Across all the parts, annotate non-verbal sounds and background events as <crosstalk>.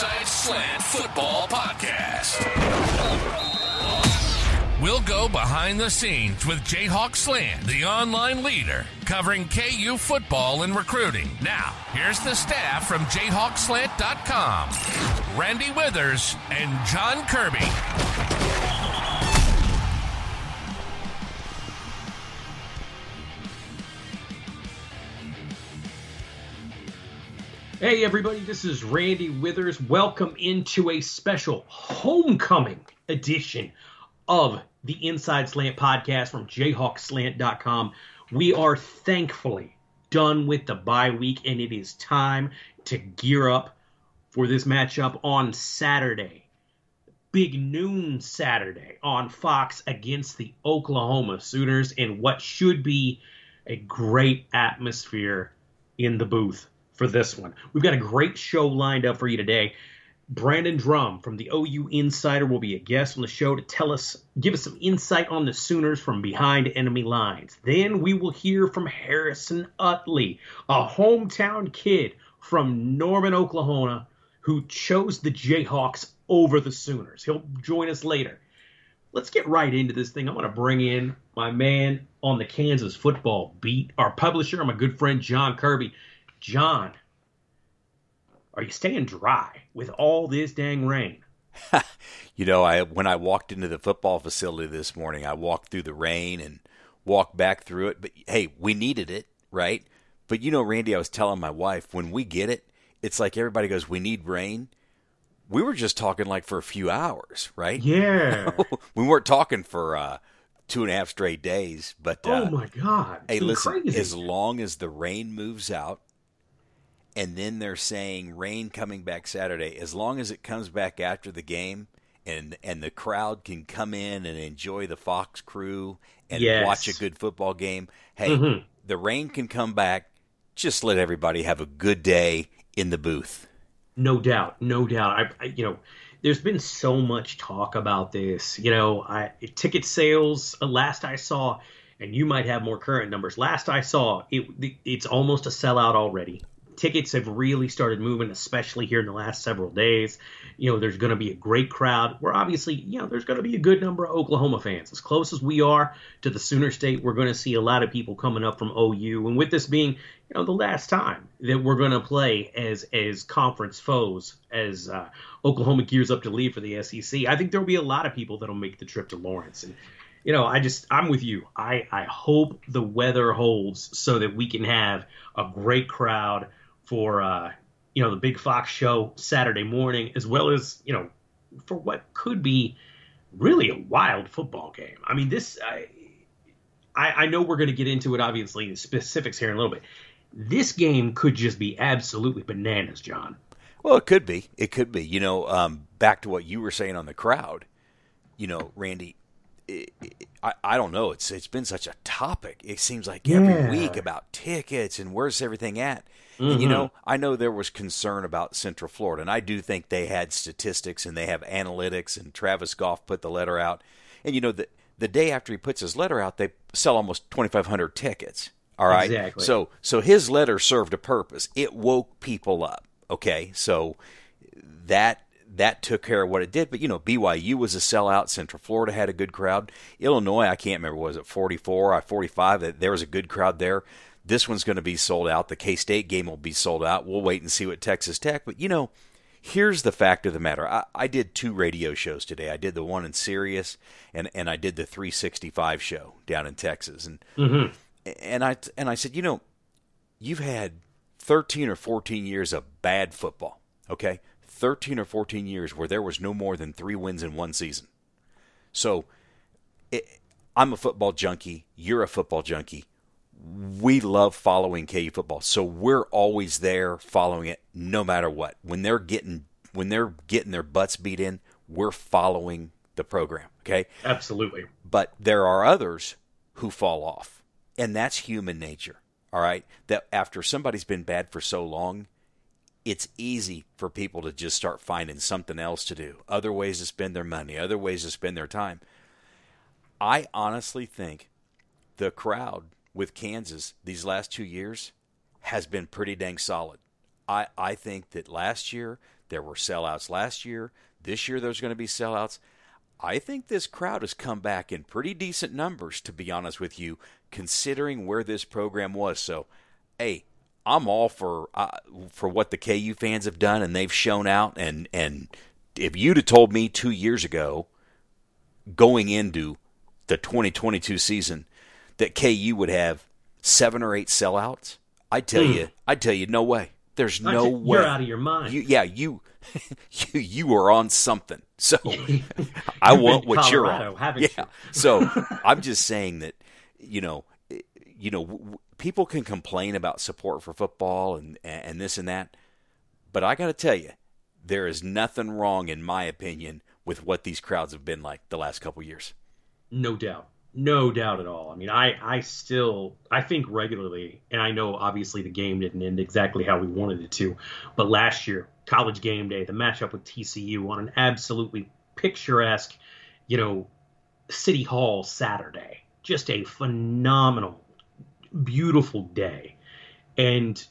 Inside Slant Football Podcast. We'll go behind the scenes with Jayhawk Slant, the online leader, covering KU football and recruiting. Now, here's the staff from JayhawkSlant.com Randy Withers and John Kirby. Hey, everybody, this is Randy Withers. Welcome into a special homecoming edition of the Inside Slant podcast from jayhawkslant.com. We are thankfully done with the bye week, and it is time to gear up for this matchup on Saturday. Big noon Saturday on Fox against the Oklahoma Sooners, and what should be a great atmosphere in the booth for this one. We've got a great show lined up for you today. Brandon Drumm from the OU Insider will be a guest on the show to tell us, give us some insight on the Sooners from behind enemy lines. Then we will hear from Harrison Utley, a hometown kid from Norman, Oklahoma, who chose the Jayhawks over the Sooners. He'll join us later. Let's get right into this thing. I'm going to bring in my man on the Kansas football beat, our publisher, my good friend John Kirby. John, are you staying dry with all this dang rain? <laughs> you know, I when I walked into the football facility this morning, I walked through the rain and walked back through it. But hey, we needed it, right? But you know, Randy, I was telling my wife when we get it, it's like everybody goes, "We need rain." We were just talking like for a few hours, right? Yeah. <laughs> we weren't talking for uh, two and a half straight days. But uh, oh my god! Hey, listen, crazy. as long as the rain moves out, and then they're saying rain coming back Saturday. As long as it comes back after the game, and and the crowd can come in and enjoy the Fox crew and yes. watch a good football game. Hey, mm-hmm. the rain can come back. Just let everybody have a good day in the booth. No doubt, no doubt. I, I you know, there's been so much talk about this. You know, I ticket sales. Uh, last I saw, and you might have more current numbers. Last I saw, it it's almost a sellout already tickets have really started moving, especially here in the last several days. You know, there's going to be a great crowd. We're obviously, you know, there's going to be a good number of Oklahoma fans. As close as we are to the Sooner State, we're going to see a lot of people coming up from OU. And with this being, you know, the last time that we're going to play as as conference foes as uh, Oklahoma gears up to leave for the SEC, I think there'll be a lot of people that'll make the trip to Lawrence. And you know, I just I'm with you. I I hope the weather holds so that we can have a great crowd for uh, you know the Big Fox show Saturday morning, as well as you know for what could be really a wild football game. I mean, this I I, I know we're going to get into it obviously the specifics here in a little bit. This game could just be absolutely bananas, John. Well, it could be. It could be. You know, um, back to what you were saying on the crowd. You know, Randy, it, it, I, I don't know. It's it's been such a topic. It seems like every week about tickets and where's everything at. And Mm-hmm. you know, I know there was concern about Central Florida, and I do think they had statistics and they have analytics. And Travis Goff put the letter out, and you know the the day after he puts his letter out, they sell almost twenty five hundred tickets. All right, Exactly. so so his letter served a purpose. It woke people up. Okay, so that that took care of what it did. But you know, BYU was a sellout. Central Florida had a good crowd. Illinois, I can't remember, was it forty four or forty five? There was a good crowd there. This one's going to be sold out. The K State game will be sold out. We'll wait and see what Texas Tech. But you know, here's the fact of the matter. I, I did two radio shows today. I did the one in Sirius, and and I did the 365 show down in Texas. And Mm-hmm. and I and I said, you know, you've had 13 or 14 years of bad football. Okay, 13 or 14 years where there was no more than three wins in one season. So, it, I'm a football junkie. You're a football junkie. We love following KU football, so we're always there following it, no matter what. When they're getting when they're getting their butts beat in, we're following the program. Okay, Absolutely. but there are others who fall off. And that's human nature. All right. That after somebody's been bad for so long, it's easy for people to just start finding something else to do, other ways to spend their money, other ways to spend their time. I honestly think the crowd with Kansas these last two years has been pretty dang solid. I, I think that last year There were sellouts last year. This year there's going to be sellouts. I think this crowd has come back in pretty decent numbers, to be honest with you, considering where this program was. So, hey, I'm all for uh, for what the KU fans have done, and they've shown out. And and if you'd have told me two years ago, going into the 2022 season, that KU would have seven or eight sellouts, I tell mm. you, I tell you, no way. There's no you, way. You're out of your mind. You, yeah, you, <laughs> you, you are on something. So <laughs> <laughs> I want what Colorado, you're on. Yeah. so I'm just saying that, you know, you know, w- people can complain about support for football and and this and that, but I got to tell you, there is nothing wrong, in my opinion, with what these crowds have been like the last couple years. No doubt. No doubt at all. I mean, I, I still I think regularly, and I know obviously the game didn't end exactly how we wanted it to, but last year, college game day, the matchup with TCU on an absolutely picturesque, you know, City Hall Saturday, just a phenomenal, beautiful day, and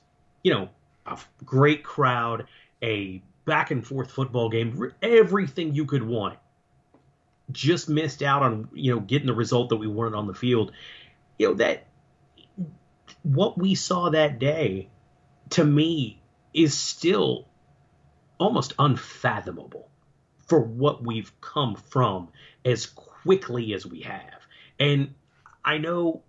you know, a great crowd, a back and forth football game, everything you could want just missed out on you know getting the result that we wanted on the field. You know that what we saw that day to me is still almost unfathomable for what we've come from as quickly as we have. And I know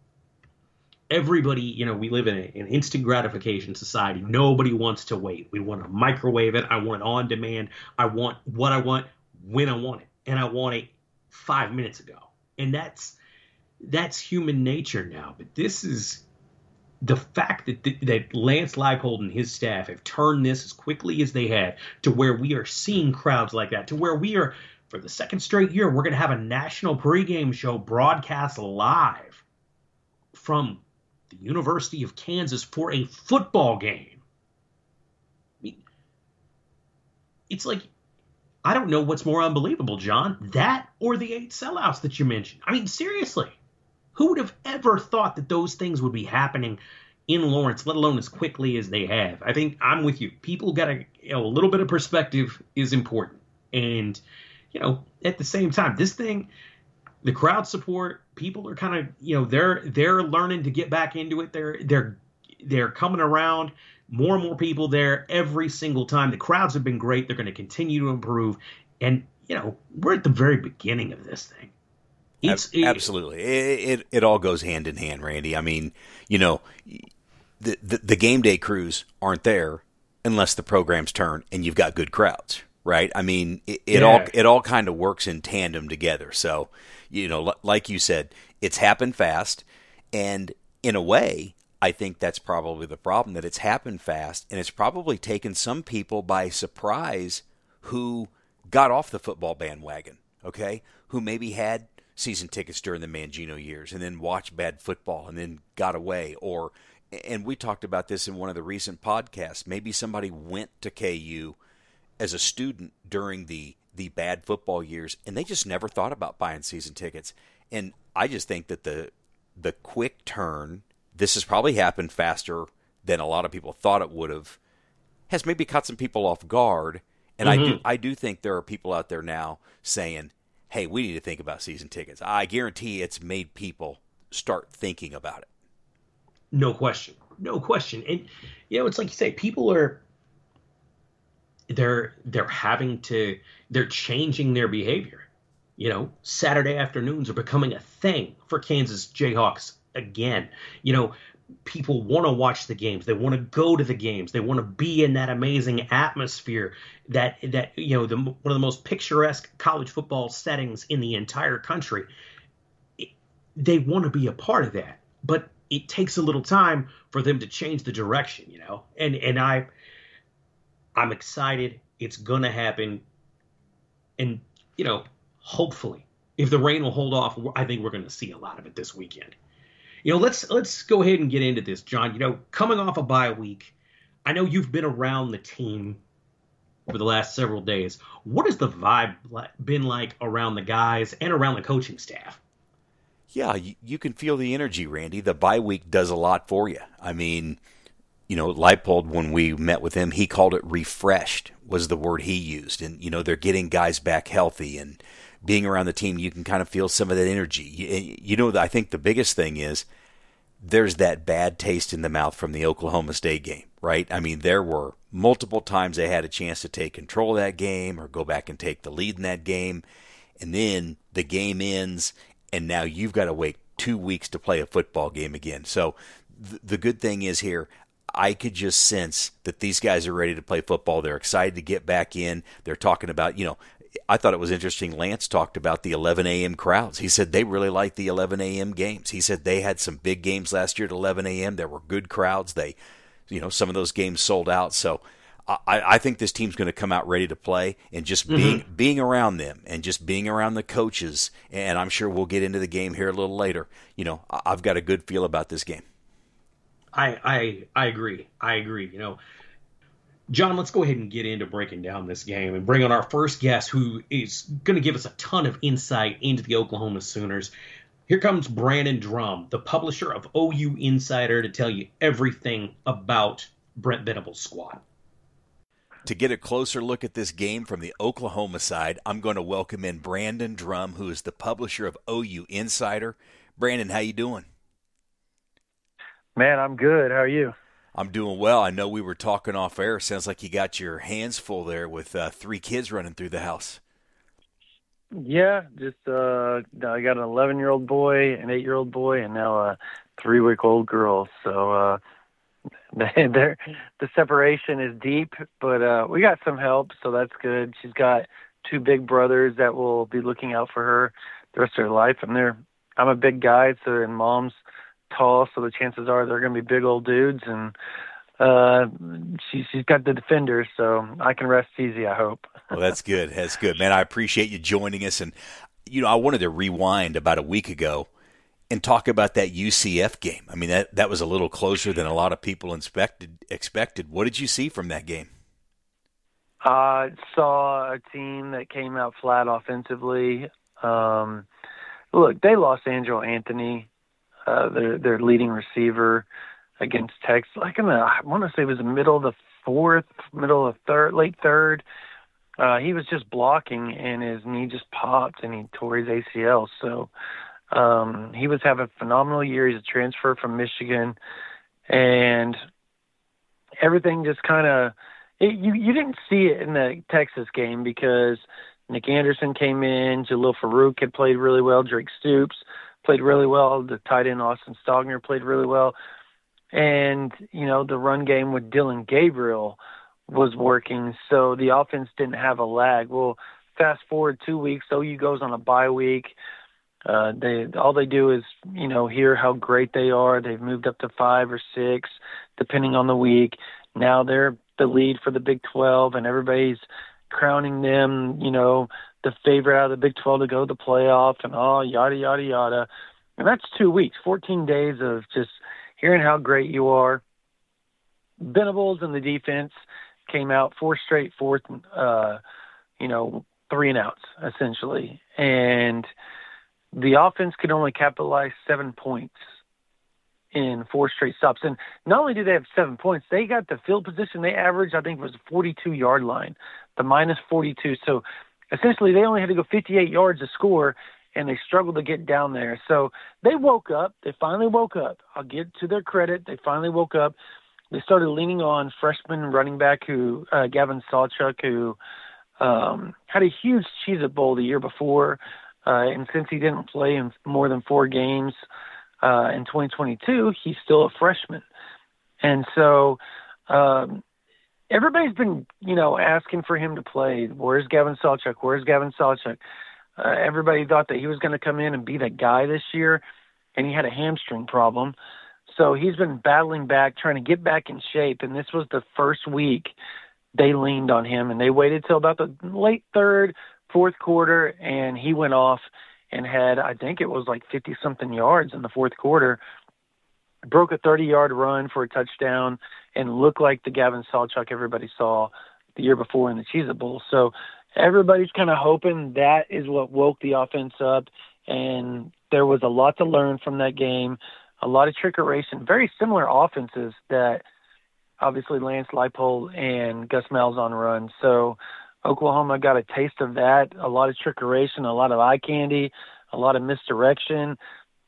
everybody, you know, we live in a, an instant gratification society. Nobody wants to wait. We want to microwave it. I want on demand. I want what I want when I want it. And I want it five minutes ago. And that's that's human nature now. But this is the fact that that Lance Leipold and his staff have turned this as quickly as they have to where we are seeing crowds like that, to where we are for the second straight year, we're going to have a national pregame show broadcast live from the University of Kansas for a football game. I mean, it's like I don't know what's more unbelievable, John. That or the eight sellouts that you mentioned. I mean, seriously, who would have ever thought that those things would be happening in Lawrence, let alone as quickly as they have? I think I'm with you. People got to, you know, a little bit of perspective is important. And, you know, at the same time, this thing, the crowd support, people are kind of, you know, they're they're learning to get back into it. They're they're they're coming around more and more people there every single time. The crowds have been great. They're going to continue to improve. And, you know, we're at the very beginning of this thing. It's, Absolutely. It, it, it, all goes hand in hand, Randy. I mean, you know, the, the, the game day crews aren't there unless the programs turn and you've got good crowds, right? I mean, it, it yeah. all it all kind of works in tandem together. So, you know, like you said, it's happened fast, and in a way, I think that's probably the problem that it's happened fast and it's probably taken some people by surprise who got off the football bandwagon, okay? Who maybe had season tickets during the Mangino years and then watched bad football and then got away or and we talked about this in one of the recent podcasts. Maybe somebody went to KU as a student during the the bad football years and they just never thought about buying season tickets. And I just think that the the quick turn this has probably happened faster than a lot of people thought it would have. Has maybe caught some people off guard, and mm-hmm. I do I do think there are people out there now saying, "Hey, we need to think about season tickets." I guarantee it's made people start thinking about it. No question, no question, and you know it's like you say, people are they're they're having to they're changing their behavior. You know, Saturday afternoons are becoming a thing for Kansas Jayhawks again. You know, people want to watch the games. They want to go to the games. They want to be in that amazing atmosphere that that you know the one of the most picturesque college football settings in the entire country. It, they want to be a part of that, but it takes a little time for them to change the direction, you know. And and I I'm excited. It's going to happen. And you know, hopefully if the rain will hold off, I think we're going to see a lot of it this weekend. You know, let's let's go ahead and get into this, John. You know, coming off a bye week, I know you've been around the team over the last several days. What has the vibe been like around the guys and around the coaching staff? Yeah, you, you can feel the energy, Randy. The bye week does a lot for you. I mean, you know, Leipold, when we met with him, he called it refreshed was the word he used. And, you know, they're getting guys back healthy and being around the team, you can kind of feel some of that energy. You, eh, you know, I think the biggest thing is there's that bad taste in the mouth from the Oklahoma State game, right? I mean, there were multiple times they had a chance to take control of that game or go back and take the lead in that game. And then the game ends, and now you've got to wait two weeks to play a football game again. So th- the good thing is here, I could just sense that these guys are ready to play football. They're excited to get back in. They're talking about, you know, I thought it was interesting. Lance talked about the 11 a.m. crowds. He said they really like the 11 a.m. games. He said they had some big games last year at 11 a.m. There were good crowds. They, you know, some of those games sold out. So I, I think this team's going to come out ready to play and just mm-hmm. being being around them and just being around the coaches. And I'm sure we'll get into the game here a little later. You know, I've got a good feel about this game. I I I agree. I agree. You know, John, let's go ahead and get into breaking down this game and bring on our first guest who is going to give us a ton of insight into the Oklahoma Sooners. Here comes Brandon Drumm, the publisher of OU Insider, to tell you everything about Brent Venables' squad. To get a closer look at this game from the Oklahoma side, I'm going to welcome in Brandon Drumm, who is the publisher of OU Insider. Brandon, how you doing? Man, I'm good. How are you? I'm doing well. I know we were talking off air. Sounds like you got your hands full there with uh, three kids running through the house. Yeah, just uh, I got an 11 year old boy, an eight year old boy, and now a three week old girl. So uh, <laughs> the separation is deep, but uh, we got some help, so that's good. She's got two big brothers that will be looking out for her the rest of her life, and they're I'm a big guy, so and mom's tall, so the chances are they're going to be big old dudes. And uh, she, she's got the defenders, so I can rest easy. I hope. <laughs> well, that's good. That's good, man. I appreciate you joining us. And you know, I wanted to rewind about a week ago and talk about that UCF game. I mean, that that was a little closer than a lot of people expected. Expected. What did you see from that game? I saw a team that came out flat offensively. Um, look, they lost Andrel Anthony uh, their their leading receiver against Texas. Like in the, I want to say it was the middle of the fourth, middle of third, late third. Uh, he was just blocking, and his knee just popped, and he tore his ACL. So um, he was having a phenomenal year. He's a transfer from Michigan, and everything just kind of you you didn't see it in the Texas game because Nick Anderson came in, Jalil Farooq had played really well, Drake Stoops played really well. The tight end Austin Stogner played really well, and you know the run game with Dillon Gabriel was working, so the offense didn't have a lag. Well, fast forward two weeks, OU goes on a bye week. Uh, they all they do is you know hear how great they are. They've moved up to five or six, depending on the week. Now they're the lead for the Big 12, and everybody's crowning them, you know, the favorite out of the Big 12 to go to the playoff and all yada yada yada. And that's two weeks, 14 days of just hearing how great you are. Venables and the defense came out four straight fourth, uh, you know, three and outs essentially, and the offense could only capitalize seven points in four straight stops. And not only did they have seven points, they got the field position. They averaged, I think, was 42 yard line, the minus 42. So essentially they only had to go 58 yards to score and they struggled to get down there. So they woke up. They finally woke up. I'll give to their credit. They finally woke up. They started leaning on freshman running back who uh, Gavin Sawchuk, who um, had a huge Cheez It Bowl the year before, uh, and since he didn't play in more than four games uh, in 2022, he's still a freshman. And so um, everybody's been, you know, asking for him to play. Where's Gavin Sawchuk? Where's Gavin Sawchuk? Uh, everybody thought that he was going to come in and be that guy this year, and he had a hamstring problem. So he's been battling back, trying to get back in shape. And this was the first week they leaned on him, and they waited till about the late third, fourth quarter, and he went off and had, I think it was like 50 something yards in the fourth quarter broke a 30 yard run for a touchdown and looked like the Gavin Sawchuk everybody saw the year before in the Cheez Bowl. So everybody's kind of hoping that is what woke the offense up. And there was a lot to learn from that game, a lot of trickeration, very similar offenses that obviously Lance Leipold and Gus Malzahn run. So Oklahoma got a taste of that, a lot of trickeration, a lot of eye candy, a lot of misdirection,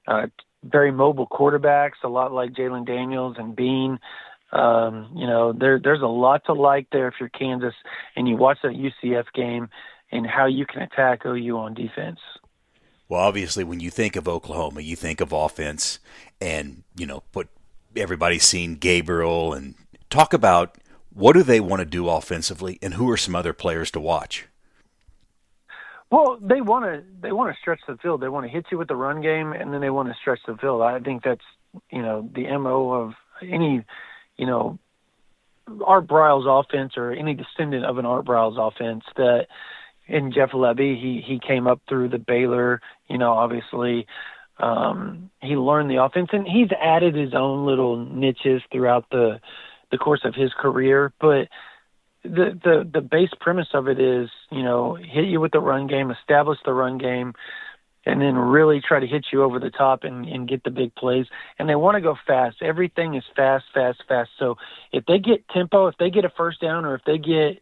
uh, very mobile quarterbacks, a lot like Jalon Daniels and Bean. Um, you know, there there's a lot to like there if you're Kansas and you watch that UCF game and how you can attack OU on defense. Well, obviously, when you think of Oklahoma, you think of offense, and you know, put everybody's seen Gabriel and talk about what do they want to do offensively, and who are some other players to watch. Well, they want to they want to stretch the field. They want to hit you with the run game, and then they want to stretch the field. I think that's you know the mo of any you know Art Briles offense or any descendant of an Art Briles offense that in Jeff Lebby he he came up through the Baylor you know obviously um he learned the offense and he's added his own little niches throughout the the course of his career but the the the base premise of it is you know hit you with the run game establish the run game and then really try to hit you over the top and, and get the big plays. And they want to go fast. Everything is fast, fast, fast. So if they get tempo, if they get a first down, or if they get,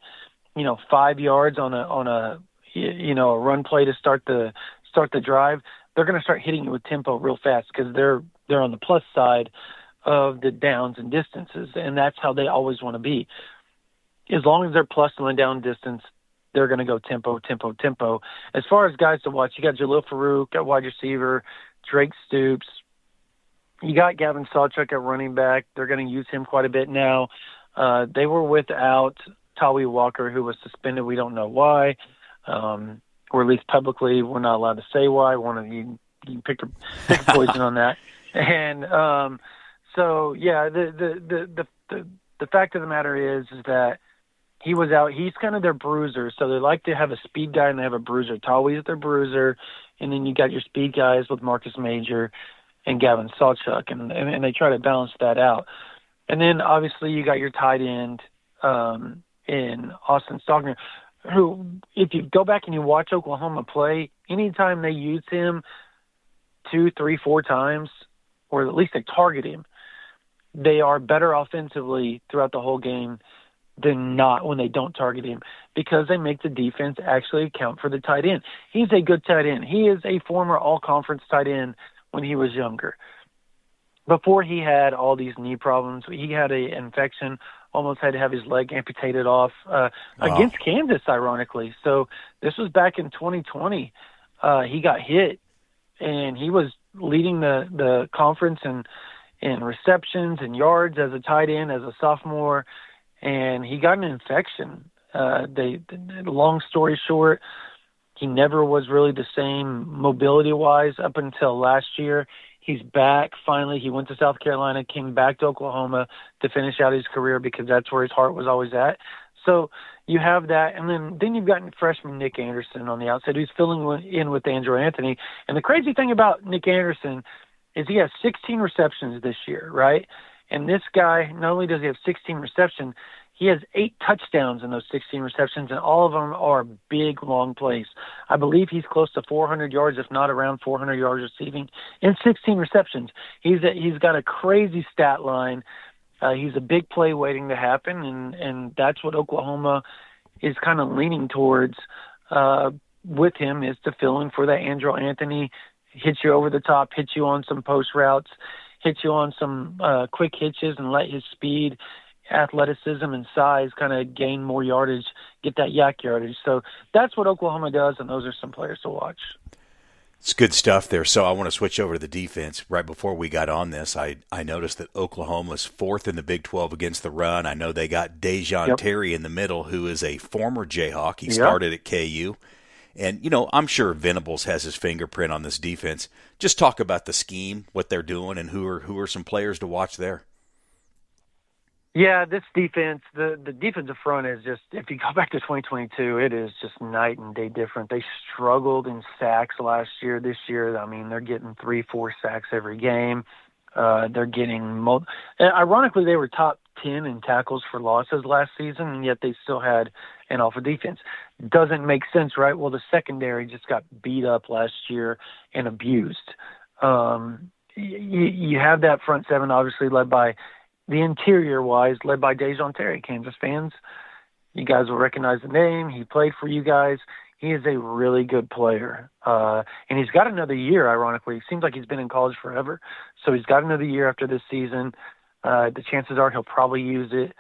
you know, five yards on a on a you know a run play to start the start the drive, they're going to start hitting you with tempo real fast because they're they're on the plus side of the downs and distances, and that's how they always want to be. As long as they're plus on the down distance, they're going to go tempo, tempo, tempo. As far as guys to watch, you got Jalil Farooq at wide receiver, Drake Stoops. You got Gavin Sawchuk at running back. They're going to use him quite a bit now. Uh, they were without Tawee Walker, who was suspended. We don't know why, um, or at least publicly, we're not allowed to say why. One of you, you pick a, pick a poison on that. And um, so, yeah, the, the the the the fact of the matter is, is that he was out. He's kind of their bruiser, so they like to have a speed guy and they have a bruiser. Tawee's their bruiser, and then you got your speed guys with Marcus Major and Gavin Sawchuk, and, and and they try to balance that out. And then obviously you got your tight end um, in Austin Stogner, who, if you go back and you watch Oklahoma play, anytime they use him two, three, four times, or at least they target him, they are better offensively throughout the whole game than not when they don't target him because they make the defense actually account for the tight end. He's a good tight end. He is a former all conference tight end when he was younger. Before he had all these knee problems, he had a infection, almost had to have his leg amputated off uh, wow. against Kansas, ironically. So this was back in 2020. Uh, he got hit, and he was leading the the conference and in receptions and yards as a tight end as a sophomore and he got an infection. Uh, they, long story short, he never was really the same mobility wise up until last year. He's back finally. He went to South Carolina, came back to Oklahoma to finish out his career because that's where his heart was always at. So you have that, and then then you've got freshman Nick Anderson on the outside who's filling in with Andrel Anthony. And the crazy thing about Nick Anderson is he has 16 receptions this year, right? And this guy, not only does he have 16 receptions, he has eight touchdowns in those 16 receptions, and all of them are big, long plays. I believe he's close to 400 yards, if not around 400 yards receiving, in 16 receptions. He's a, he's got a crazy stat line. Uh, he's a big play waiting to happen, and and that's what Oklahoma is kind of leaning towards uh, with him is to fill in for that Andrel Anthony, hit you over the top, hit you on some post routes hit you on some uh, quick hitches and let his speed, athleticism, and size kind of gain more yardage, get that YAC yardage. So that's what Oklahoma does, and those are some players to watch. It's good stuff there. So I want to switch over to the defense. Right before we got on this, I, I noticed that Oklahoma's fourth in the Big 12 against the run. I know they got Da'Jon yep. Terry in the middle, who is a former Jayhawk. He yep. started at KU. And, you know, I'm sure Venables has his fingerprint on this defense. Just talk about the scheme, what they're doing, and who are who are some players to watch there. Yeah, this defense, the the defensive front is just if you go <laughs> back to 2022, it is just night and day different. They struggled in sacks last year. This year, I mean, they're getting three, four sacks every game. Uh, they're getting, mo- ironically, they were top 10 in tackles for losses last season, and yet they still had an awful defense. Doesn't make sense, right? Well, the secondary just got beat up last year and abused. Um, you, you have that front seven, obviously led by the interior wise, led by Da'Jon Terry, Kansas fans. You guys will recognize the name. He played for you guys. He is a really good player. Uh, and he's got another year, ironically. It seems like he's been in college forever. So he's got another year after this season. Uh, the chances are he'll probably use it.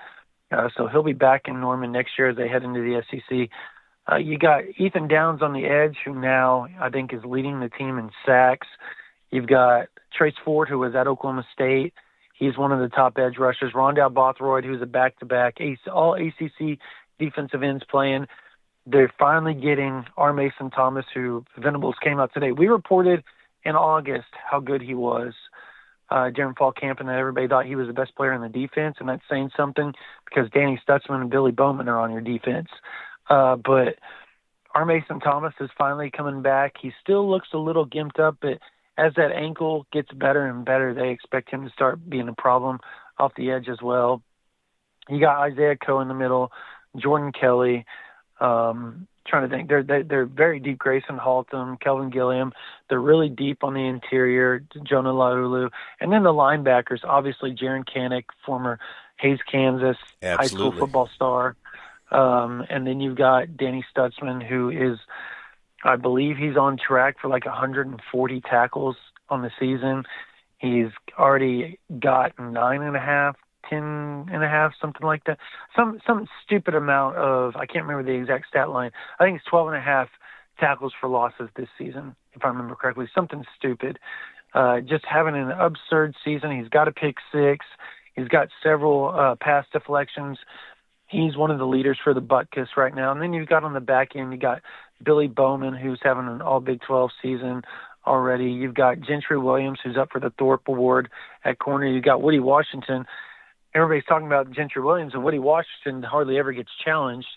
Uh, so he'll be back in Norman next year as they head into the SEC. Uh, you got Ethan Downs on the edge, who now I think is leading the team in sacks. You've got Trace Ford, who was at Oklahoma State. He's one of the top edge rushers. Rondell Bothroyd, who's a back-to-back Ace all ACC defensive ends playing. They're finally getting R. Mason Thomas, who Venables came out today. We reported in August how good he was uh, during fall camp, and that everybody thought he was the best player in the defense, and that's saying something because Danny Stutsman and Billy Bowman are on your defense. Uh, but R. Mason Thomas is finally coming back. He still looks a little gimped up, but as that ankle gets better and better, they expect him to start being a problem off the edge as well. You got Isaiah Coe in the middle, Jordan Kelly. Um, trying to think, they're they're, they're very deep. Gracen Halton, Kelvin Gilliam. They're really deep on the interior. Jonah Laulu, and then the linebackers. Obviously, Jaren Kanak, former Hays, Kansas Absolutely. high school football star. Um, and then you've got Danny Stutsman, who is, I believe, he's on track for like 140 tackles on the season. He's already got nine and a half, ten and a half, something like that. Some some stupid amount of I can't remember the exact stat line. I think it's 12 and a half tackles for losses this season, if I remember correctly. Something stupid. Uh, just having an absurd season. He's got a pick six. He's got several uh, pass deflections he's one of the leaders for the Butkus right now. And then you've got on the back end, you got Billy Bowman, who's having an All Big 12 season already. You've got Gentry Williams, who's up for the Thorpe Award at corner. You've got Woody Washington. Everybody's talking about Gentry Williams, and Woody Washington hardly ever gets challenged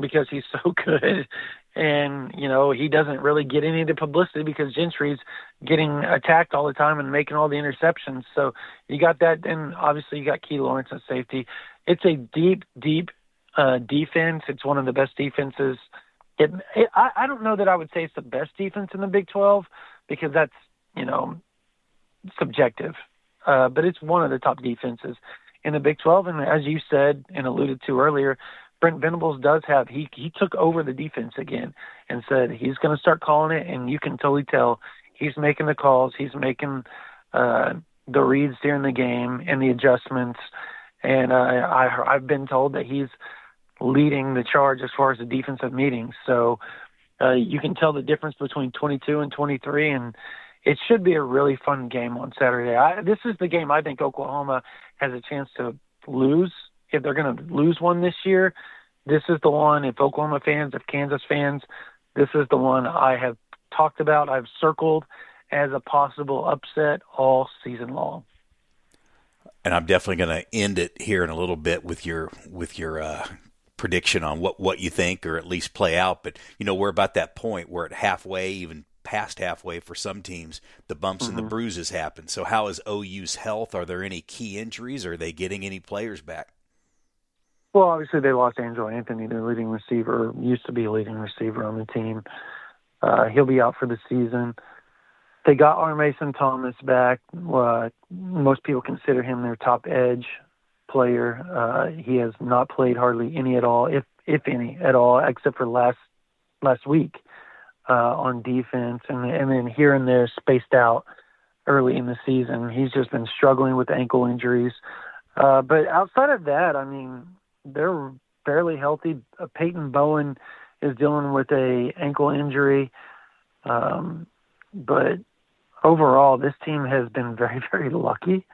because he's <laughs> so good. And, you know, he doesn't really get any of the publicity because Gentry's getting attacked all the time and making all the interceptions. So you got that. And obviously you got Key Lawrence at safety it's a deep, deep uh, defense. It's one of the best defenses. It, it, I, I don't know that I would say it's the best defense in the Big 12 because that's you know subjective, uh, but it's one of the top defenses in the Big 12. And as you said and alluded to earlier, Brent Venables does have he he took over the defense again and said he's going to start calling it, and you can totally tell he's making the calls, he's making uh, the reads during the game and the adjustments and uh, I, I've been told that he's leading the charge as far as the defensive meetings. So uh, you can tell the difference between 22 and 23, and it should be a really fun game on Saturday. I, this is the game I think Oklahoma has a chance to lose if they're going to lose one this year. This is the one. If Oklahoma fans, if Kansas fans, this is the one I have talked about. I've circled as a possible upset all season long and I'm definitely going to end it here in a little bit with your with your uh, prediction on what what you think, or at least play out. But you know, we're about that point where at halfway, even past halfway for some teams, the bumps mm-hmm. and the mm-hmm. bruises happen. So, how is OU's health? Are there any key injuries? Are they getting any players back? Well, obviously they lost Andrel Anthony, their leading receiver, used to be a leading receiver on the team. Uh, he'll be out for the season they got R. Mason Thomas back. Uh, most people consider him their top edge player. Uh, he has not played hardly any at all, if if any at all, except for last last week uh, on defense, and and then here and there spaced out early in the season. He's just been struggling with ankle injuries. Uh, but outside of that, I mean, they're fairly healthy. Uh, Peyton Bowen is dealing with a ankle injury. Um, but overall, this team has been <laughs> very, very lucky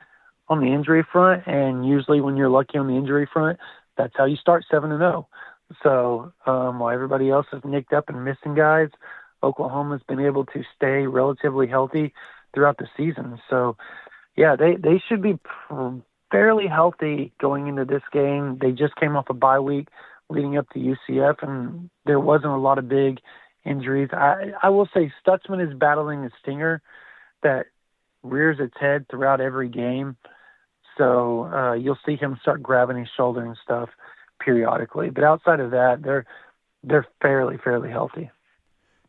on the injury front. And usually, when you're lucky on the injury front, that's how you start seven and zero. Oh. So um, while everybody else is nicked up and missing guys, Oklahoma's been able to stay relatively healthy throughout the season. So yeah, they they should be fairly healthy going into this game. They just came off a bye week leading up to UCF, and there wasn't a lot of big injuries. I I will say Stutsman is battling a stinger that rears its head throughout every game. So uh, you'll see him start grabbing his shoulder and stuff periodically. But outside of that, they're they're fairly fairly healthy.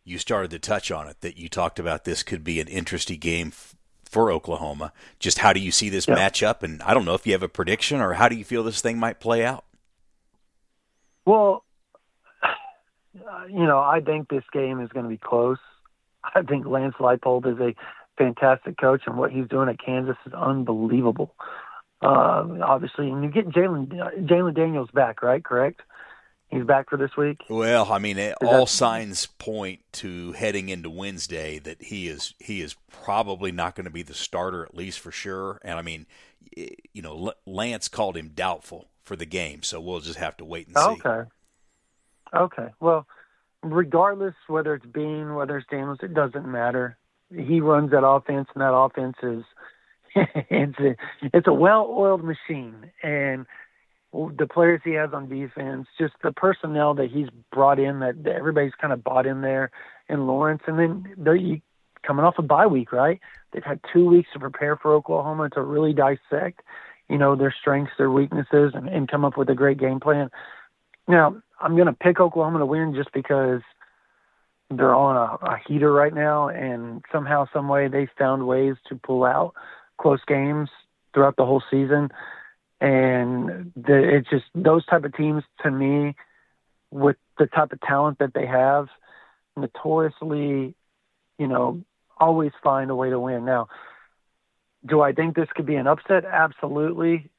You started to touch on it that you talked about this could be an interesting game f- for Oklahoma. Just how do you see this yeah. match up? And I don't know if you have a prediction or how do you feel this thing might play out? Well, <sighs> you know, I think this game is going to be close. <laughs> I think Lance Leipold is a fantastic coach, and what he's doing at Kansas is unbelievable. Uh, obviously, and you get Jalon Jalon Daniels back, right? Correct. He's back for this week. Well, I mean, is all that... signs point to heading into Wednesday that he is he is probably not going to be the starter at least for sure. And I mean, you know, Lance called him doubtful for the game, so we'll just have to wait and see. Okay. Okay. Well, regardless whether it's Bean, whether it's Daniels, it doesn't matter. He runs that offense, and that offense is <laughs> it's a it's a well-oiled machine, and the players he has on defense, just the personnel that he's brought in, that, that everybody's kind of bought in there in Lawrence, and then they're coming off a bye week, right? They've had two weeks to prepare for Oklahoma to really dissect, you know, their strengths, their weaknesses, and, and come up with a great game plan. Now, I'm going to pick Oklahoma to win just because they're on a, a heater right now, and somehow, some way, they found ways to pull out close games throughout the whole season. And the, it's just those type of teams to me, with the type of talent that they have, notoriously, you know, always find a way to win. Now, do I think this could be an upset? Absolutely.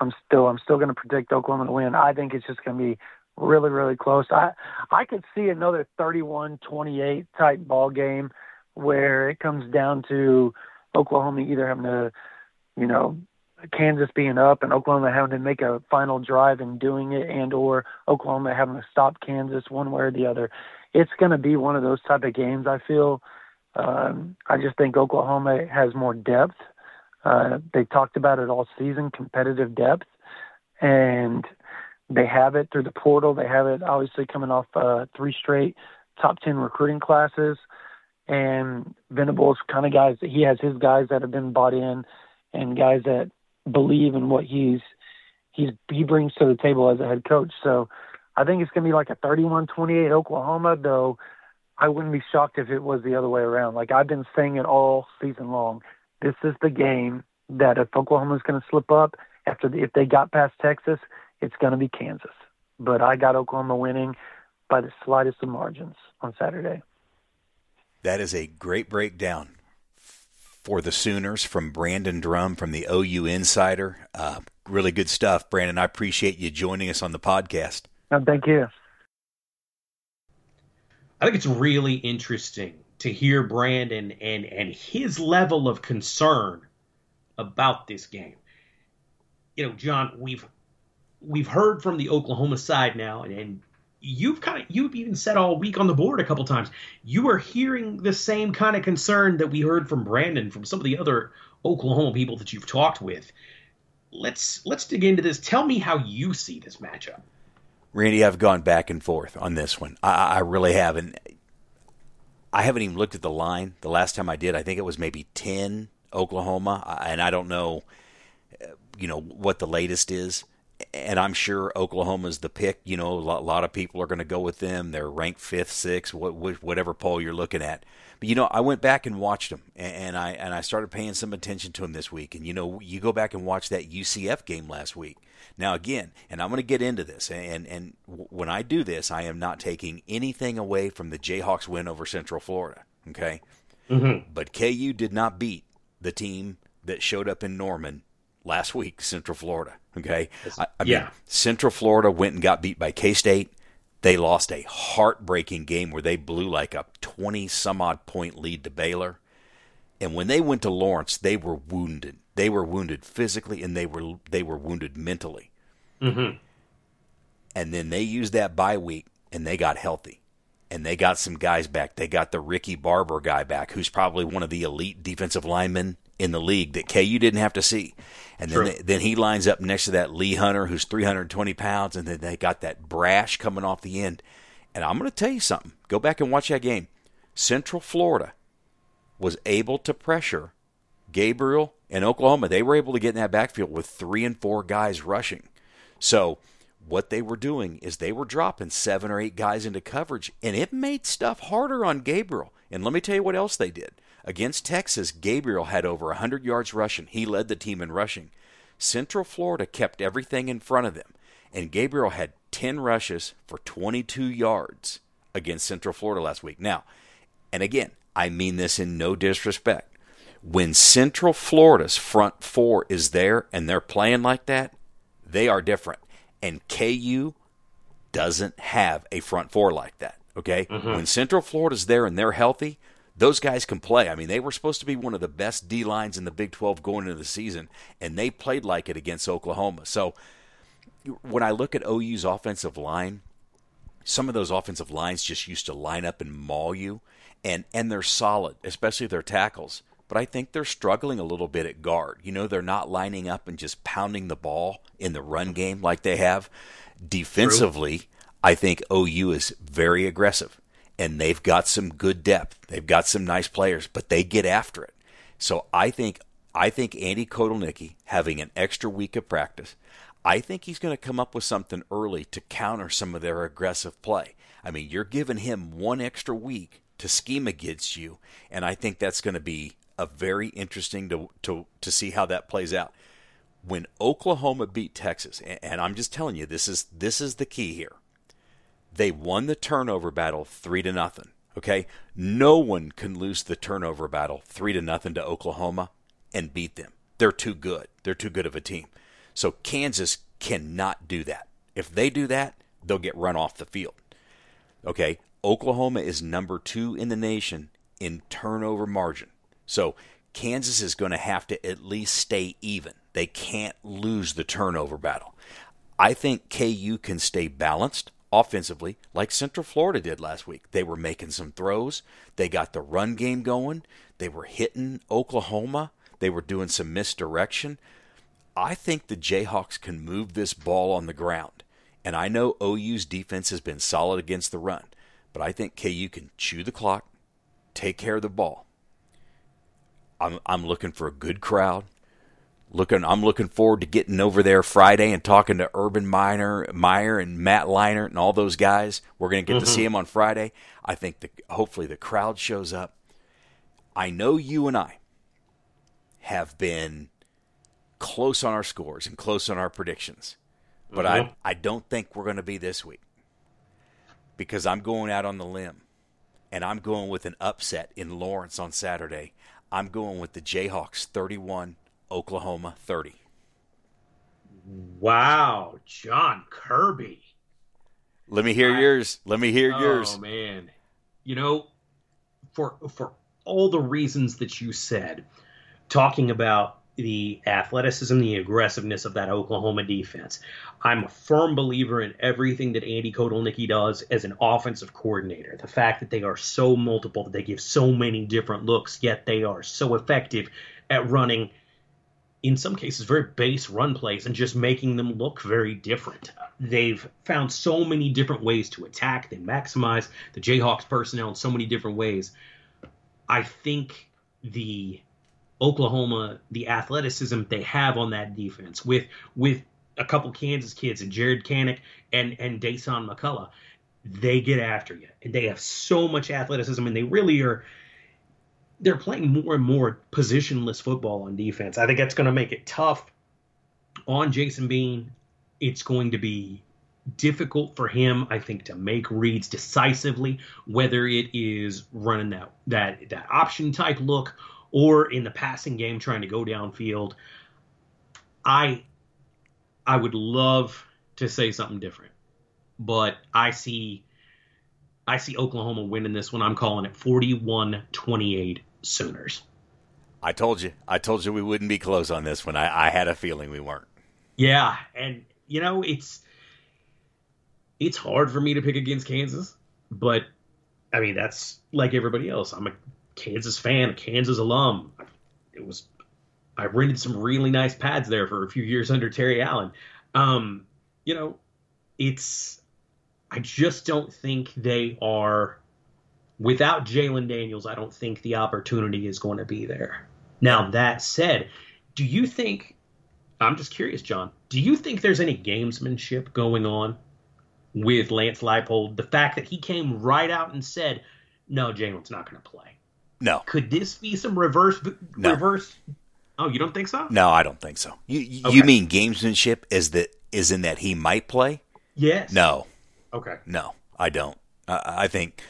I'm still I'm still going to predict Oklahoma to win. I think it's just going to be really really close. I I could see another 31-28 type ball game where it comes down to Oklahoma either having to, you know, Kansas being up and Oklahoma having to make a final drive and doing it, and or Oklahoma having to stop Kansas one way or the other. It's going to be one of those type of games. I feel. Um, I just think Oklahoma has more depth. Uh, they talked about it all season, competitive depth, and they have it through the portal. They have it obviously coming off uh, three straight top ten recruiting classes and Venables kind of guys he has his guys that have been bought in and guys that believe in what he's he's he brings to the table as a head coach. So I think it's going to be like a 31-28 Oklahoma though I wouldn't be shocked if it was the other way around. Like I've been saying it all season long. This is the game that if Oklahoma's going to slip up after the, if they got past Texas, it's going to be Kansas. But I got Oklahoma winning by the slightest of margins on Saturday. That is a great breakdown for the Sooners from Brandon Drumm from the OU Insider. Uh, really good stuff, Brandon. I appreciate you joining us on the podcast. Oh, thank you. I think it's really interesting to hear Brandon and and his level of concern about this game. You know, John, we've we've heard from the Oklahoma side now, and, and you've kind of you've even said all week on the board a couple times you are hearing the same kind of concern that we heard from Brandon from some of the other Oklahoma people that you've talked with. Let's let's dig into this. Tell me how you see this matchup. Randy, I've gone back and forth on this one. I, I really haven't. I haven't even looked at the line. The last time I did, I think it was maybe ten Oklahoma, and I don't know, uh, you know, what the latest is and I'm sure Oklahoma's the pick. You know, a lot of people are going to go with them. They're ranked fifth, sixth, whatever poll you're looking at. But you know, I went back and watched them, and I and I started paying some attention to them this week. And you know, you go back and watch that UCF game last week. Now again, and I'm going to get into this, and and when I do this, I am not taking anything away from the Jayhawks win over Central Florida. Okay, mm-hmm. but KU did not beat the team that showed up in Norman last week, Central Florida. Okay, I, I yeah. Mean, Central Florida went and got beat by K State. They lost a heartbreaking game where they blew like a twenty some odd point lead to Baylor. And when they went to Lawrence, they were wounded. They were wounded physically, and they were they were wounded mentally. Mm-hmm. And then they used that bye week, and they got healthy and they got some guys back. They got the Ricky Barber guy back, who's probably one of the elite defensive linemen in the league that KU didn't have to see. And then they, then he lines up next to that Lee Hunter who's 320 pounds, and then they got that brash coming off the end. And I'm going to tell you something. Go back and watch that game. Central Florida was able to pressure Gabriel and Oklahoma. They were able to get in that backfield with three and four guys rushing. So what they were doing is they were dropping seven or eight guys into coverage, and it made stuff harder on Gabriel. And let me tell you what else they did Against Texas, Gabriel had over 100 yards rushing. He led the team in rushing. Central Florida kept everything in front of them, and Gabriel had 10 rushes for 22 yards against Central Florida last week. Now, and again, I mean this in no disrespect. When Central Florida's front four is there and they're playing like that, they are different. And KU doesn't have a front four like that. Okay? Mm-hmm. When Central Florida's there and they're healthy, those guys can play. I mean, they were supposed to be one of the best D lines in the Big 12 going into the season, and they played like it against Oklahoma. So when I look at OU's offensive line, some of those offensive lines just used to line up and maul you, and, and they're solid, especially their tackles. But I think they're struggling a little bit at guard. You know, they're not lining up and just pounding the ball in the run game like they have. Defensively, True. I think OU is very aggressive and they've got some good depth. They've got some nice players, but they get after it. So I think I think Andy Kotelnicki having an extra week of practice, I think he's going to come up with something early to counter some of their aggressive play. I mean, you're giving him one extra week to scheme against you, and I think that's going to be a very interesting to to to see how that plays out. When Oklahoma beat Texas, and I'm just telling you, this is this is the key here. They won the turnover battle three to nothing. Okay, no one can lose the turnover battle three to nothing to Oklahoma and beat them. They're too good. They're too good of a team. So Kansas cannot do that. If they do that, they'll get run off the field. Okay, Oklahoma is number two in the nation in turnover margin. So Kansas is going to have to at least stay even. They can't lose the turnover battle. I think KU can stay balanced offensively, like Central Florida did last week. They were making some throws. They got the run game going. They were hitting Oklahoma. They were doing some misdirection. I think the Jayhawks can move this ball on the ground. And I know OU's defense has been solid against the run, but I think KU can chew the clock, take care of the ball. I'm, I'm looking for a good crowd looking I'm looking forward to getting over there Friday and talking to Urban Miner, Meyer and Matt Leinart and all those guys. We're going to get mm-hmm. to see them on Friday. I think the, hopefully the crowd shows up. I know you and I have been close on our scores and close on our predictions, but mm-hmm. I I don't think we're going to be this week because I'm going out on the limb and I'm going with an upset in Lawrence on Saturday. I'm going with the Jayhawks 31- Oklahoma 30. Wow, John Kirby. Let me hear I, yours. Let me hear oh, yours. Oh man. You know, for for all the reasons that you said, talking about the athleticism, the aggressiveness of that Oklahoma defense. I'm a firm believer in everything that Andy Kotelnicki does as an offensive coordinator. The fact that they are so multiple, that they give so many different looks, yet they are so effective at running – in some cases, very base run plays and just making them look very different. They've found so many different ways to attack. They maximize the Jayhawks personnel in so many different ways. I think the Oklahoma, the athleticism they have on that defense with with a couple Kansas kids and Jaren Kanak and and Dasan McCullough, they get after you. And they have so much athleticism and they really are they're playing more and more positionless football on defense. I think that's going to make it tough on Jason Bean. It's going to be difficult for him, I think, to make reads decisively, whether it is running that that that option type look or in the passing game trying to go downfield. I I would love to say something different, but I see I see Oklahoma winning this one. I'm calling it 41-28 Sooners. I told you. I told you we wouldn't be close on this one. I, I had a feeling we weren't. Yeah, and you know it's it's hard for me to pick against Kansas, but I mean that's like everybody else. I'm a Kansas fan, a Kansas alum. It was I rented some really nice pads there for a few years under Terry Allen. Um, you know, it's I just don't think they are without Jalon Daniels, I don't think the opportunity is going to be there. Now, that said, do you think, I'm just curious, John, do you think there's any gamesmanship going on with Lance Leipold? The fact that he came right out and said, no, Jalon's not going to play. No. Could this be some reverse No. reverse? Oh, you don't think so? No, I don't think so. You you Okay. you mean gamesmanship is that is in that he might play? Yes. No, Okay. no, I don't. I, I think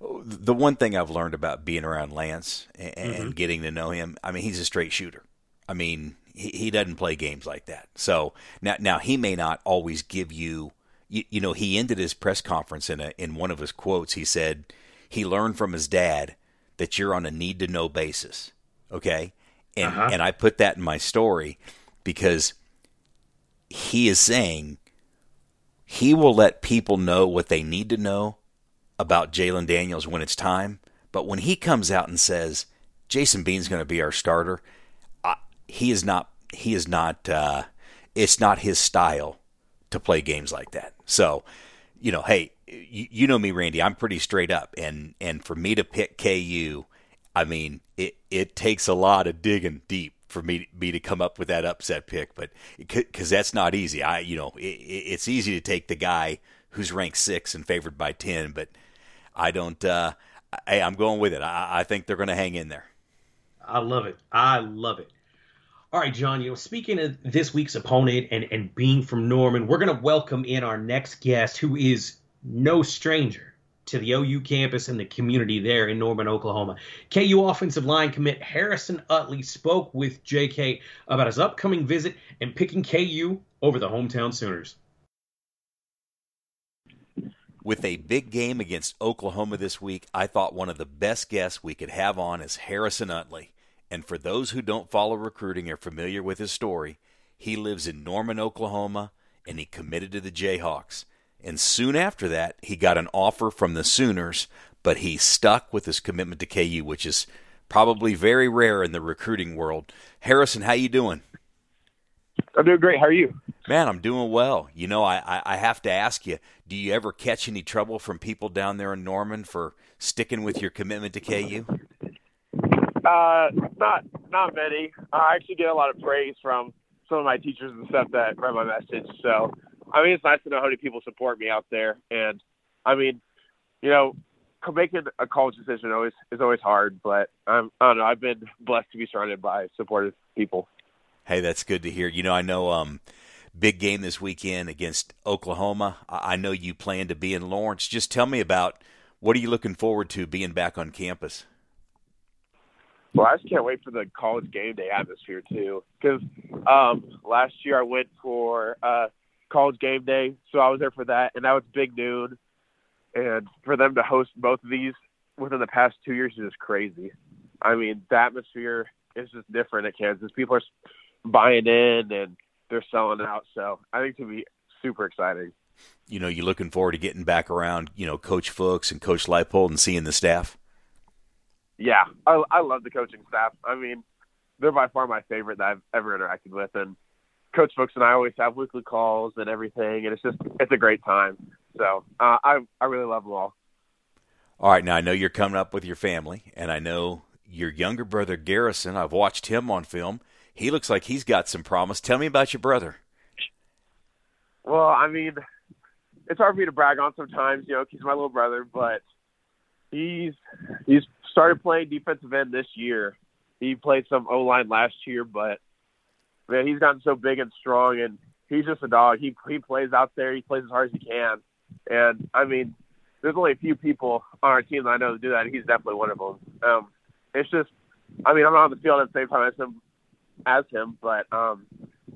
the one thing I've learned about being around Lance and, and getting to know him, I mean, he's a straight shooter. I mean, he, he doesn't play games like that. So now, now he may not always give you, you, you know, he ended his press conference in a, in one of his quotes. He said he learned from his dad that you're on a need to know basis. Okay. And, Uh-huh. and I put that in my story because he is saying he will let people know what they need to know about Jalon Daniels when it's time. But when he comes out and says Jason Bean's going to be our starter, I, he is not. He is not. Uh, it's not his style to play games like that. So, you know, hey, you, you know me, Randy. I'm pretty straight up, and and for me to pick KU, I mean, it it takes a lot of digging deep for me me to come up with that upset pick, but because that's not easy. I you know, it, it's easy to take the guy who's ranked six and favored by ten, but I don't. Uh, I, I'm going with it. I, I think they're going to hang in there. I love it. I love it. All right, John, you know, speaking of this week's opponent and, and being from Norman, we're going to welcome in our next guest who is no stranger to the OU campus and the community there in Norman, Oklahoma. KU offensive line commit Harrison Utley spoke with JK about his upcoming visit and picking KU over the hometown Sooners. With a big game against Oklahoma this week, I thought one of the best guests we could have on is Harrison Utley. And for those who don't follow recruiting or familiar with his story, he lives in Norman, Oklahoma, and he committed to the Jayhawks. And soon after that, he got an offer from the Sooners, but he stuck with his commitment to KU, which is probably very rare in the recruiting world. Harrison, how you doing? I'm doing great. How are you? Man, I'm doing well. You know, I, I, I have to ask you, do you ever catch any trouble from people down there in Norman for sticking with your commitment to KU? Uh, not not many. I actually get a lot of praise from some of my teachers and stuff that read my message. So, I mean, it's nice to know how many people support me out there. And I mean, you know, making a college decision always is always hard, but I'm I don't know. I've been blessed to be surrounded by supportive people. Hey, that's good to hear. You know, I know um, big game this weekend against Oklahoma. I know you plan to be in Lawrence. Just tell me about what are you looking forward to being back on campus? Well, I just can't wait for the college game day atmosphere too. Because um, last year I went for uh, college game day, so I was there for that, and that was big noon. And for them to host both of these within the past two years is just crazy. I mean, the atmosphere is just different at Kansas. People are buying in and they're selling out. So I think it's gonna be super exciting. You know, you looking forward to getting back around, you know, Coach Fuchs and Coach Leipold and seeing the staff? Yeah, I, I love the coaching staff. I mean, they're by far my favorite that I've ever interacted with, and Coach Fuchs and I always have weekly calls and everything, and it's just it's a great time. So uh, I I really love them all. All right, now I know you're coming up with your family, and I know your younger brother Garrison. I've watched him on film. He looks like he's got some promise. Tell me about your brother. Well, I mean, it's hard for me to brag on sometimes, you know, he's my little brother, but he's he's started playing defensive end this year. He played some O line last year, but man, he's gotten so big and strong, and he's just a dog. He he plays out there. He plays as hard as he can, and I mean, there's only a few people on our team that I know that do that. And he's definitely one of them. Um, it's just, I mean, I'm not on the field at the same time as him, as him, but um,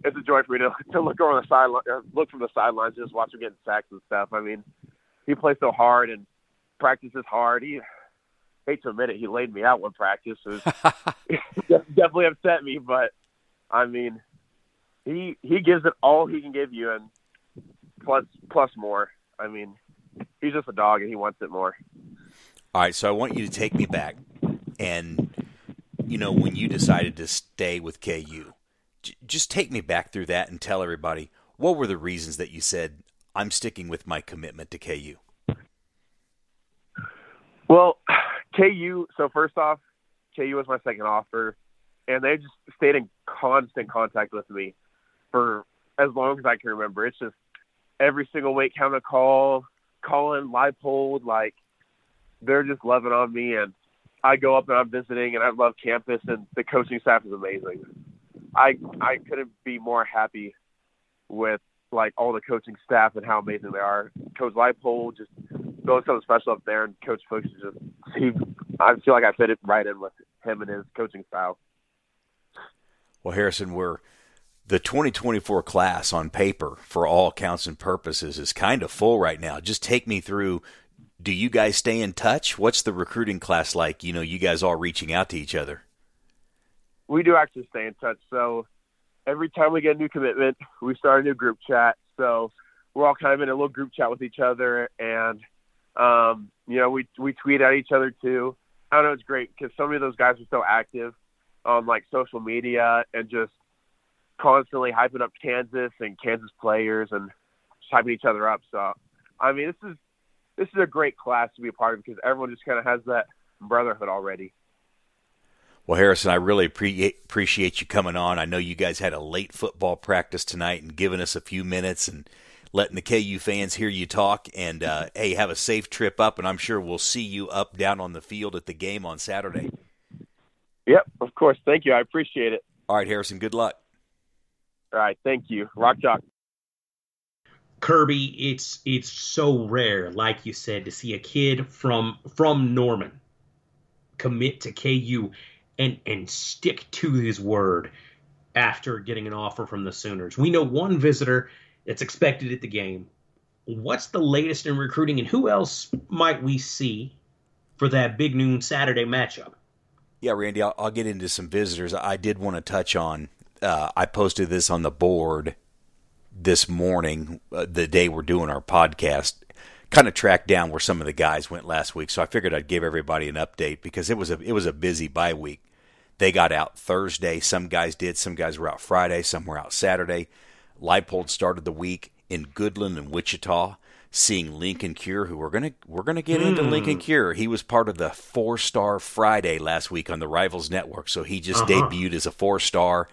it's a joy for me to <laughs> to look over the sideline, look from the sidelines, just watch him getting sacks and stuff. I mean, he plays so hard and practices hard. He hate to admit it, he laid me out one practice. So it <laughs> <laughs> definitely upset me, but I mean, he he gives it all he can give you, and plus plus more. I mean, he's just a dog, and he wants it more. All right, so I want you to take me back, and you know when you decided to stay with KU, j- just take me back through that and tell everybody what were the reasons that you said I'm sticking with my commitment to KU. Well, KU. So first off, KU was my second offer, and they just stayed in constant contact with me for as long as I can remember. It's just every single week, having a call, calling, Leipold, like they're just loving on me, and I go up and I'm visiting, and I love campus, and the coaching staff is amazing. I I couldn't be more happy with like all the coaching staff and how amazing they are. Coach Leipold just doing something special up there, and Coach Fuchs just he. I feel like I fit it right in with him and his coaching style. Well, Harrison, we're the 2024 class on paper for all counts and purposes is kind of full right now. Just take me through. Do you guys stay in touch? What's the recruiting class like? You know, you guys all reaching out to each other. We do actually stay in touch. So every time we get a new commitment, we start a new group chat. So we're all kind of in a little group chat with each other, and um, you know, we we tweet at each other too. I don't know, it's great because so many of those guys are so active on like social media and just constantly hyping up Kansas and Kansas players and just hyping each other up. So, I mean, this is this is a great class to be a part of because everyone just kind of has that brotherhood already. Well, Harrison, I really pre- appreciate you coming on. I know you guys had a late football practice tonight and giving us a few minutes and letting the KU fans hear you talk. And uh, <laughs> hey, have a safe trip up, and I'm sure we'll see you up down on the field at the game on Saturday. Yep, of course. Thank you. I appreciate it. All right, Harrison. Good luck. All right, thank you. Rock Chalk. Kirby, it's it's so rare, like you said, to see a kid from from Norman commit to KU and and stick to his word after getting an offer from the Sooners. We know one visitor that's expected at the game. What's the latest in recruiting, and who else might we see for that big noon Saturday matchup? Yeah, Randy, I'll, I'll get into some visitors. I did want to touch on. Uh, I posted this on the board this morning, uh, the day we're doing our podcast. Kind of tracked down where some of the guys went last week, so I figured I'd give everybody an update because it was a it was a busy bye week. They got out Thursday. Some guys did. Some guys were out Friday. Some were out Saturday. Leipold started the week in Goodland and Wichita, seeing Linkon Cure, who we're gonna we're gonna get mm. into Linkon hmm. Cure. He was part of the four star Friday last week on the Rivals Network, so he just uh-huh. debuted as a four star.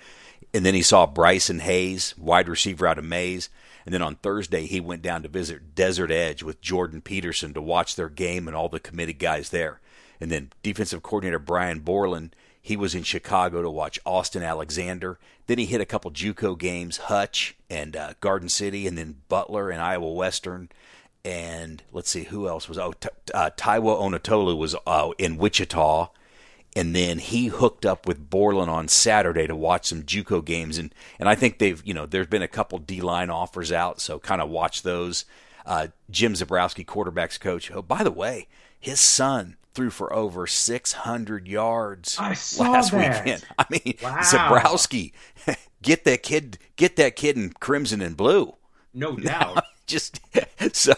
And then he saw Bryson Hayes, wide receiver out of Maize. And then on Thursday, he went down to visit Desert Edge with Jordan Peterson to watch their game and all the committed guys there. And then defensive coordinator Brian Borland he was in Chicago to watch Austin Alexander. Then he hit a couple JUCO games, Hutch and uh, Garden City, and then Butler and Iowa Western. And let's see who else was. Oh, t- uh, Taiwo Onatolu was uh, in Wichita, and then he hooked up with Borland on Saturday to watch some JUCO games. And and I think they've you know there's been a couple D line offers out, so kind of watch those. Uh, Jim Zebrowski, quarterbacks coach. Oh, by the way, his son threw for over 600 yards last that. weekend. <laughs> I mean, wow. Zebrowski, <laughs> get that kid, get that kid in crimson and blue. No <laughs> doubt. Just so,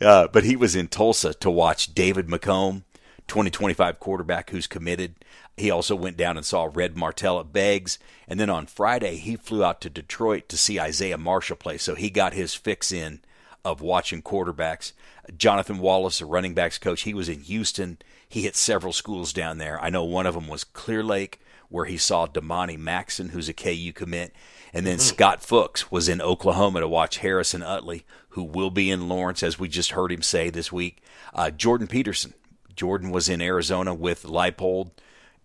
uh, but he was in Tulsa to watch David McComb, 2025 quarterback who's committed. He also went down and saw Red Martell at Beggs. And then on Friday, he flew out to Detroit to see Isaiah Marshall play. So he got his fix in of watching quarterbacks. Jonathan Wallace, a running backs coach, he was in Houston. He hit several schools down there. I know one of them was Clear Lake, where he saw Damani Maxon, who's a KU commit. And then mm-hmm. Scott Fuchs was in Oklahoma to watch Harrison Utley, who will be in Lawrence, as we just heard him say this week. Uh, Jordan Peterson. Jordan was in Arizona with Leipold.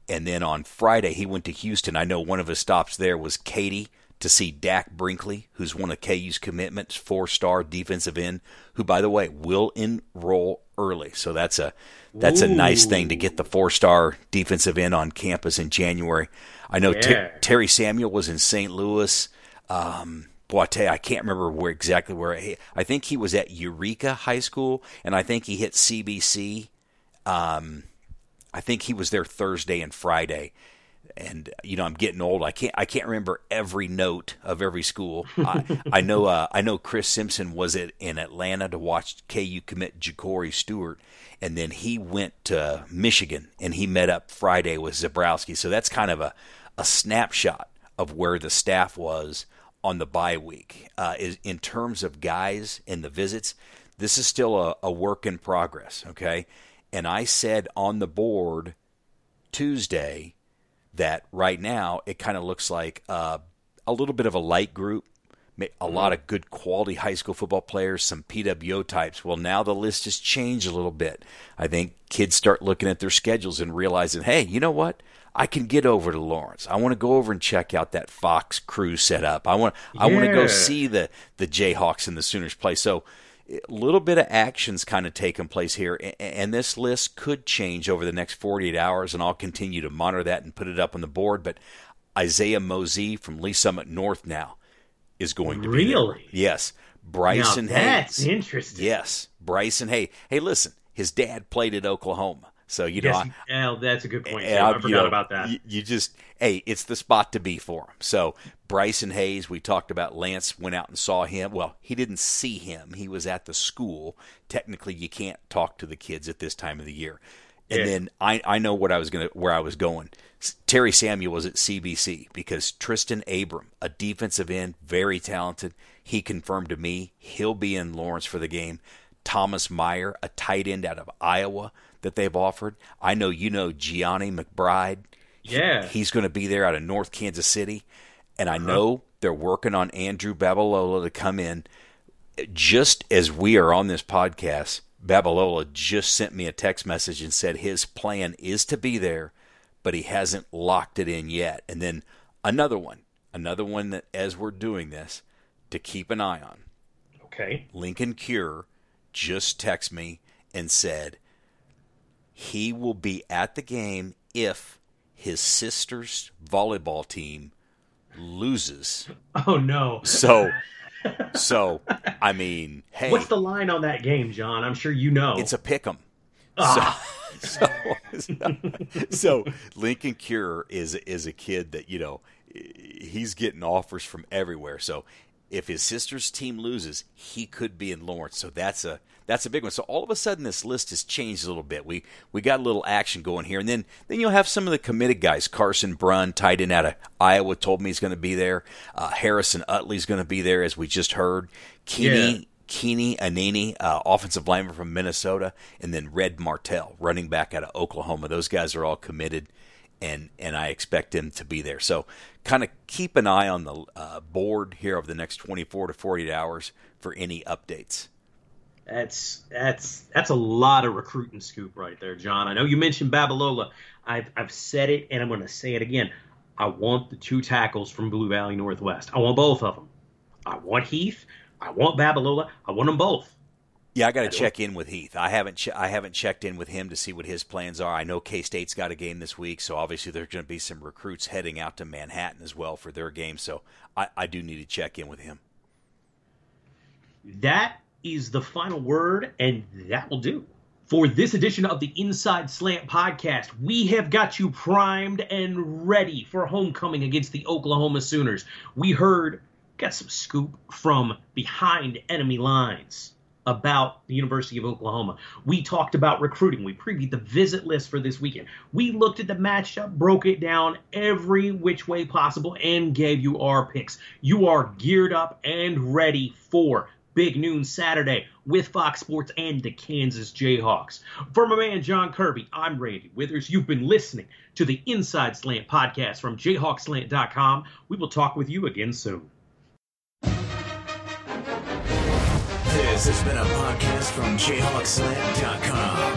And then on Friday, he went to Houston. I know one of his stops there was Katy to see Dak Brinkley, who's one of KU's commitments, four star defensive end, who, by the way, will enroll early. So that's a that's Ooh. a nice thing to get the four star defensive end on campus in January. I know yeah. T- Terry Samuel was in St. Louis. Um, boy, I, you, I can't remember where exactly where. He, I think he was at Eureka High School, and I think he hit CBC. Um, I think he was there Thursday and Friday and you know I'm getting old. I can't I can't remember every note of every school. I, <laughs> I know uh, I know Chris Simpson was at, in Atlanta to watch KU commit Ja'Cory Stewart, and then he went to Michigan and he met up Friday with Zebrowski. So that's kind of a a snapshot of where the staff was on the bye week. Uh, is in terms of guys and the visits, this is still a, a work in progress. Okay, and I said on the board Tuesday that right now it kind of looks like uh, a little bit of a light group, a lot of good quality high school football players, some PWO types. Well, now the list has changed a little bit. I think kids start looking at their schedules and realizing, hey, you know what? I can get over to Lawrence. I want to go over and check out that Fox crew setup. I want yeah. I want to go see the the Jayhawks and the Sooners play. So a little bit of actions kind of taking place here, and this list could change over the next 48 hours, and I'll continue to monitor that and put it up on the board. But Isaiah Mosey from Lee Summit North now is going to really? be really yes. Bryson now that's Hayes. interesting. Yes, Bryson Hayes. Hey, listen, his dad played at Oklahoma. So you know, yes, I, that's a good point. Eh, I, I forgot you know, about that. You, you, just, hey, it's the spot to be for him. So Bryson Hayes, we talked about. Lance went out and saw him. Well, he didn't see him. He was at the school. Technically, you can't talk to the kids at this time of the year. And yeah. then I, I know what I was gonna where I was going. Terry Samuel was at CBC because Tristan Abram, a defensive end, very talented. He confirmed to me he'll be in Lawrence for the game. Thomas Meyer, a tight end out of Iowa that they've offered. I know you know Gianni McBride. Yeah. He, he's going to be there out of North Kansas City. And I uh-huh. know they're working on Andrew Babalola to come in. Just as we are on this podcast, Babalola just sent me a text message and said his plan is to be there, but he hasn't locked it in yet. And then another one, another one that as we're doing this, to keep an eye on. Okay. Linkon Cure just texted me and said he will be at the game if his sister's volleyball team loses. Oh no. So so I mean, hey. What's the line on that game, John? I'm sure you know. It's a pick 'em. Ah. So, <laughs> so, <laughs> so Linkon Cure is is a kid that, you know, he's getting offers from everywhere. So if his sister's team loses, he could be in Lawrence. So that's a that's a big one. So all of a sudden, this list has changed a little bit. We we got a little action going here, and then then you'll have some of the committed guys. Carson Brunn, tight end out of Iowa, told me he's going to be there. Uh, Harrison Utley's going to be there, as we just heard. Keeney. Yeah. Keeney Anini, uh, offensive lineman from Minnesota, and then Red Martell, running back out of Oklahoma. Those guys are all committed and and I expect him to be there. So, kind of keep an eye on the uh, board here over the next 24 to 48 hours for any updates. That's that's that's a lot of recruiting scoop right there, John. I know you mentioned Babalola. I've I've said it and I'm going to say it again. I want the two tackles from Blue Valley Northwest. I want both of them. I want Heath. I want Babalola. I want them both. Yeah, I got to check in with Heath. I haven't che- I haven't checked in with him to see what his plans are. I know K State's got a game this week, so obviously there's going to be some recruits heading out to Manhattan as well for their game. So I, I do need to check in with him. That is the final word, and that will do. For this edition of the Inside Slant podcast, we have got you primed and ready for homecoming against the Oklahoma Sooners. We heard, got some scoop from behind enemy lines about the University of Oklahoma. We talked about recruiting. We previewed the visit list for this weekend. We looked at the matchup, broke it down every which way possible, and gave you our picks. You are geared up and ready for Big Noon Saturday with Fox Sports and the Kansas Jayhawks. For my man John Kirby, I'm Randy Withers. You've been listening to the Inside Slant podcast from jayhawkslant.com. We will talk with you again soon. This has been a podcast from JayhawkSlant.com.